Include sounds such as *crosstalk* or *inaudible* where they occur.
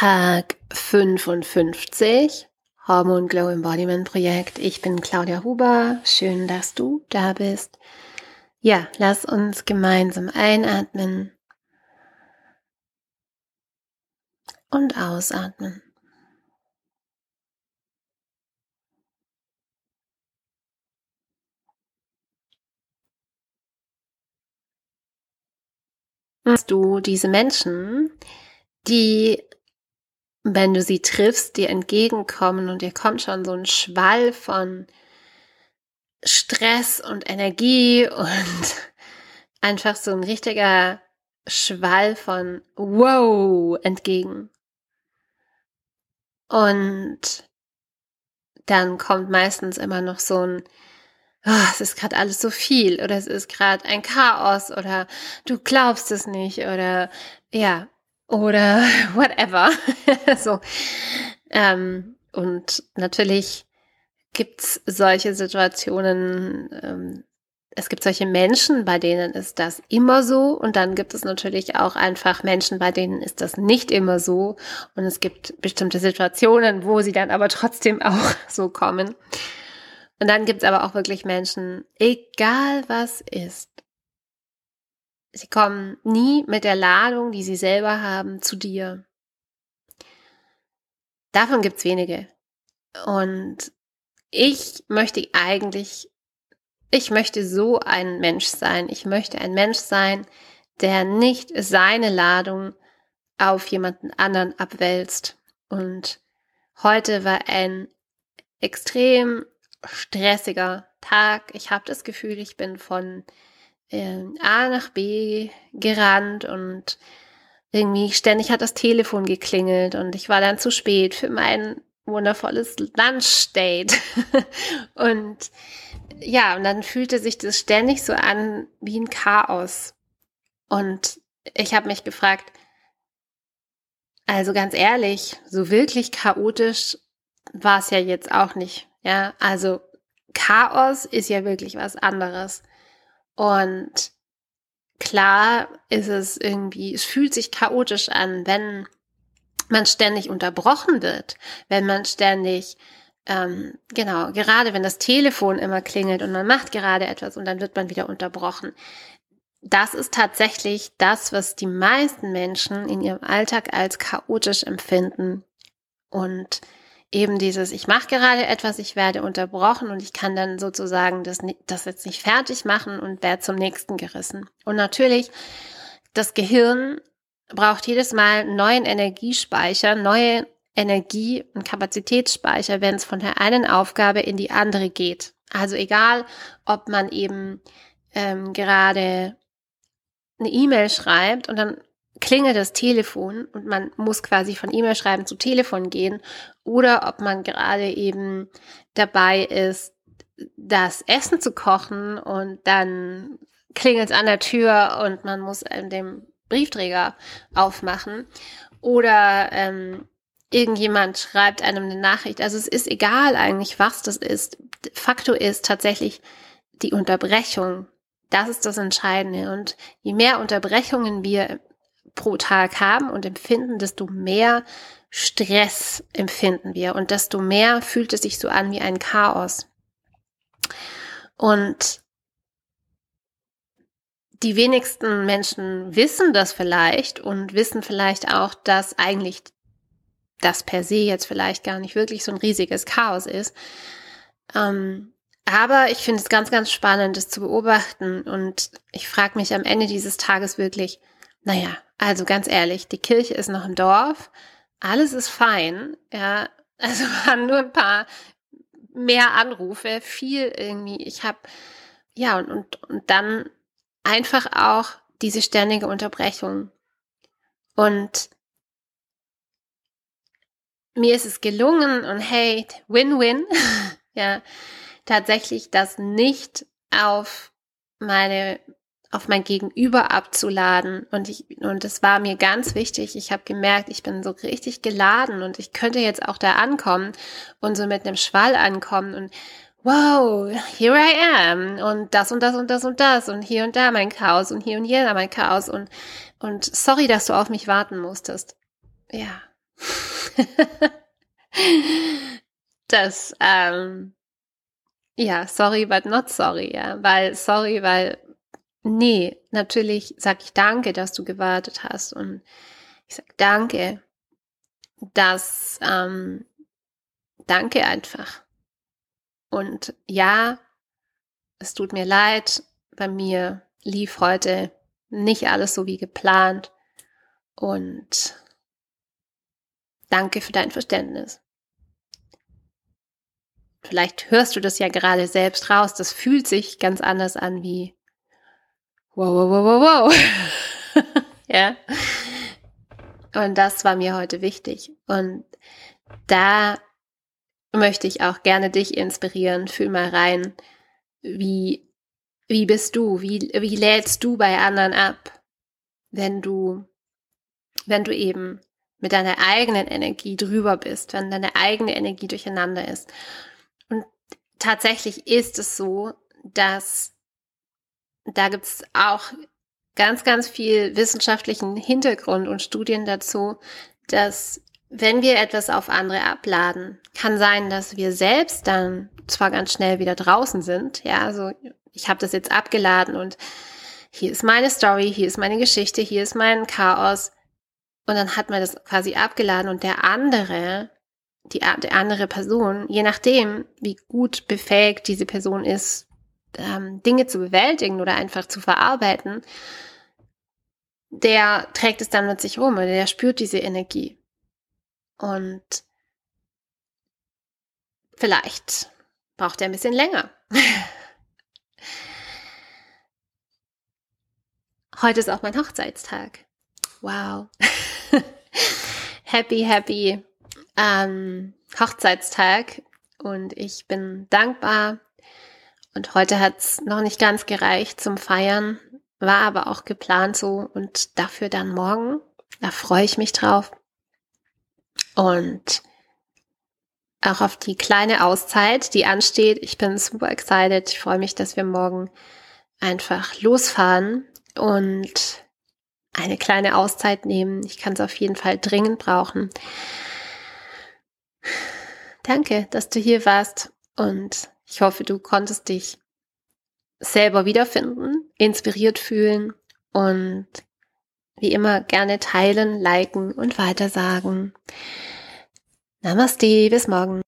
Tag 55, Hormon Glow Embodiment Projekt. Ich bin Claudia Huber. Schön, dass du da bist. Ja, lass uns gemeinsam einatmen und ausatmen. Hast du diese Menschen, die wenn du sie triffst, dir entgegenkommen und dir kommt schon so ein Schwall von Stress und Energie *laughs* und einfach so ein richtiger Schwall von Wow entgegen. Und dann kommt meistens immer noch so ein, oh, es ist gerade alles so viel oder es ist gerade ein Chaos oder du glaubst es nicht oder ja, oder *laughs* whatever. *laughs* so. Ähm, und natürlich gibt's solche Situationen, ähm, es gibt solche Menschen, bei denen ist das immer so und dann gibt es natürlich auch einfach Menschen, bei denen ist das nicht immer so und es gibt bestimmte Situationen, wo sie dann aber trotzdem *laughs* auch so kommen. Und dann gibt's aber auch wirklich Menschen, egal was ist, Sie kommen nie mit der Ladung, die sie selber haben, zu dir. Davon gibt's wenige. Und ich möchte eigentlich, ich möchte so ein Mensch sein. Ich möchte ein Mensch sein, der nicht seine Ladung auf jemanden anderen abwälzt. Und heute war ein extrem stressiger Tag. Ich habe das Gefühl, ich bin von A nach B gerannt und irgendwie ständig hat das Telefon geklingelt und ich war dann zu spät für mein wundervolles Lunchdate. *laughs* und ja, und dann fühlte sich das ständig so an wie ein Chaos. Und ich habe mich gefragt, also ganz ehrlich, so wirklich chaotisch war es ja jetzt auch nicht. Ja, also Chaos ist ja wirklich was anderes. Und klar ist es irgendwie, es fühlt sich chaotisch an, wenn man ständig unterbrochen wird, wenn man ständig, ähm, genau, gerade wenn das Telefon immer klingelt und man macht gerade etwas und dann wird man wieder unterbrochen. Das ist tatsächlich das, was die meisten Menschen in ihrem Alltag als chaotisch empfinden. Und eben dieses, ich mache gerade etwas, ich werde unterbrochen und ich kann dann sozusagen das, das jetzt nicht fertig machen und werde zum nächsten gerissen. Und natürlich, das Gehirn braucht jedes Mal neuen Energiespeicher, neue Energie- und Kapazitätsspeicher, wenn es von der einen Aufgabe in die andere geht. Also egal, ob man eben ähm, gerade eine E-Mail schreibt und dann klingelt das Telefon und man muss quasi von E-Mail schreiben zu Telefon gehen oder ob man gerade eben dabei ist, das Essen zu kochen und dann klingelt es an der Tür und man muss den Briefträger aufmachen oder ähm, irgendjemand schreibt einem eine Nachricht. Also es ist egal eigentlich, was das ist. Faktor ist tatsächlich die Unterbrechung. Das ist das Entscheidende. Und je mehr Unterbrechungen wir pro Tag haben und empfinden, desto mehr Stress empfinden wir und desto mehr fühlt es sich so an wie ein Chaos. Und die wenigsten Menschen wissen das vielleicht und wissen vielleicht auch, dass eigentlich das per se jetzt vielleicht gar nicht wirklich so ein riesiges Chaos ist. Ähm, aber ich finde es ganz, ganz spannend, das zu beobachten. Und ich frage mich am Ende dieses Tages wirklich, naja, also ganz ehrlich, die Kirche ist noch im Dorf, alles ist fein, ja, also *laughs* waren nur ein paar mehr Anrufe, viel irgendwie. Ich habe ja und, und und dann einfach auch diese ständige Unterbrechung. Und mir ist es gelungen und hey, Win-Win, *laughs* ja, tatsächlich das nicht auf meine auf mein Gegenüber abzuladen. Und ich, und es war mir ganz wichtig. Ich habe gemerkt, ich bin so richtig geladen und ich könnte jetzt auch da ankommen und so mit einem Schwall ankommen und wow, here I am und das und das und das und das und hier und da mein Chaos und hier und hier mein Chaos und, und sorry, dass du auf mich warten musstest. Ja. *laughs* das, ähm, ja, sorry, but not sorry, ja, weil, sorry, weil, nee, natürlich sag ich danke, dass du gewartet hast und ich sag danke, dass, ähm, danke einfach. Und ja, es tut mir leid, bei mir lief heute nicht alles so wie geplant und danke für dein Verständnis. Vielleicht hörst du das ja gerade selbst raus. Das fühlt sich ganz anders an wie wow, wow, wow, wow, wow. *laughs* ja. Und das war mir heute wichtig. Und da möchte ich auch gerne dich inspirieren. Fühl mal rein, wie, wie bist du? Wie, wie lädst du bei anderen ab, wenn du, wenn du eben mit deiner eigenen Energie drüber bist, wenn deine eigene Energie durcheinander ist. Und tatsächlich ist es so, dass da gibt's auch ganz, ganz viel wissenschaftlichen Hintergrund und Studien dazu, dass wenn wir etwas auf andere abladen, kann sein, dass wir selbst dann zwar ganz schnell wieder draußen sind, ja, also ich habe das jetzt abgeladen und hier ist meine Story, hier ist meine Geschichte, hier ist mein Chaos. Und dann hat man das quasi abgeladen und der andere, die, die andere Person, je nachdem, wie gut befähigt diese Person ist, ähm, Dinge zu bewältigen oder einfach zu verarbeiten, der trägt es dann mit sich rum oder der spürt diese Energie. Und vielleicht braucht er ein bisschen länger. *laughs* Heute ist auch mein Hochzeitstag. Wow. *laughs* happy, happy ähm, Hochzeitstag. Und ich bin dankbar. Und heute hat es noch nicht ganz gereicht zum Feiern, war aber auch geplant so. Und dafür dann morgen. Da freue ich mich drauf. Und auch auf die kleine Auszeit, die ansteht. Ich bin super excited. Ich freue mich, dass wir morgen einfach losfahren und eine kleine Auszeit nehmen. Ich kann es auf jeden Fall dringend brauchen. Danke, dass du hier warst und ich hoffe, du konntest dich selber wiederfinden, inspiriert fühlen und wie immer gerne teilen, liken und weitersagen. Namaste, bis morgen.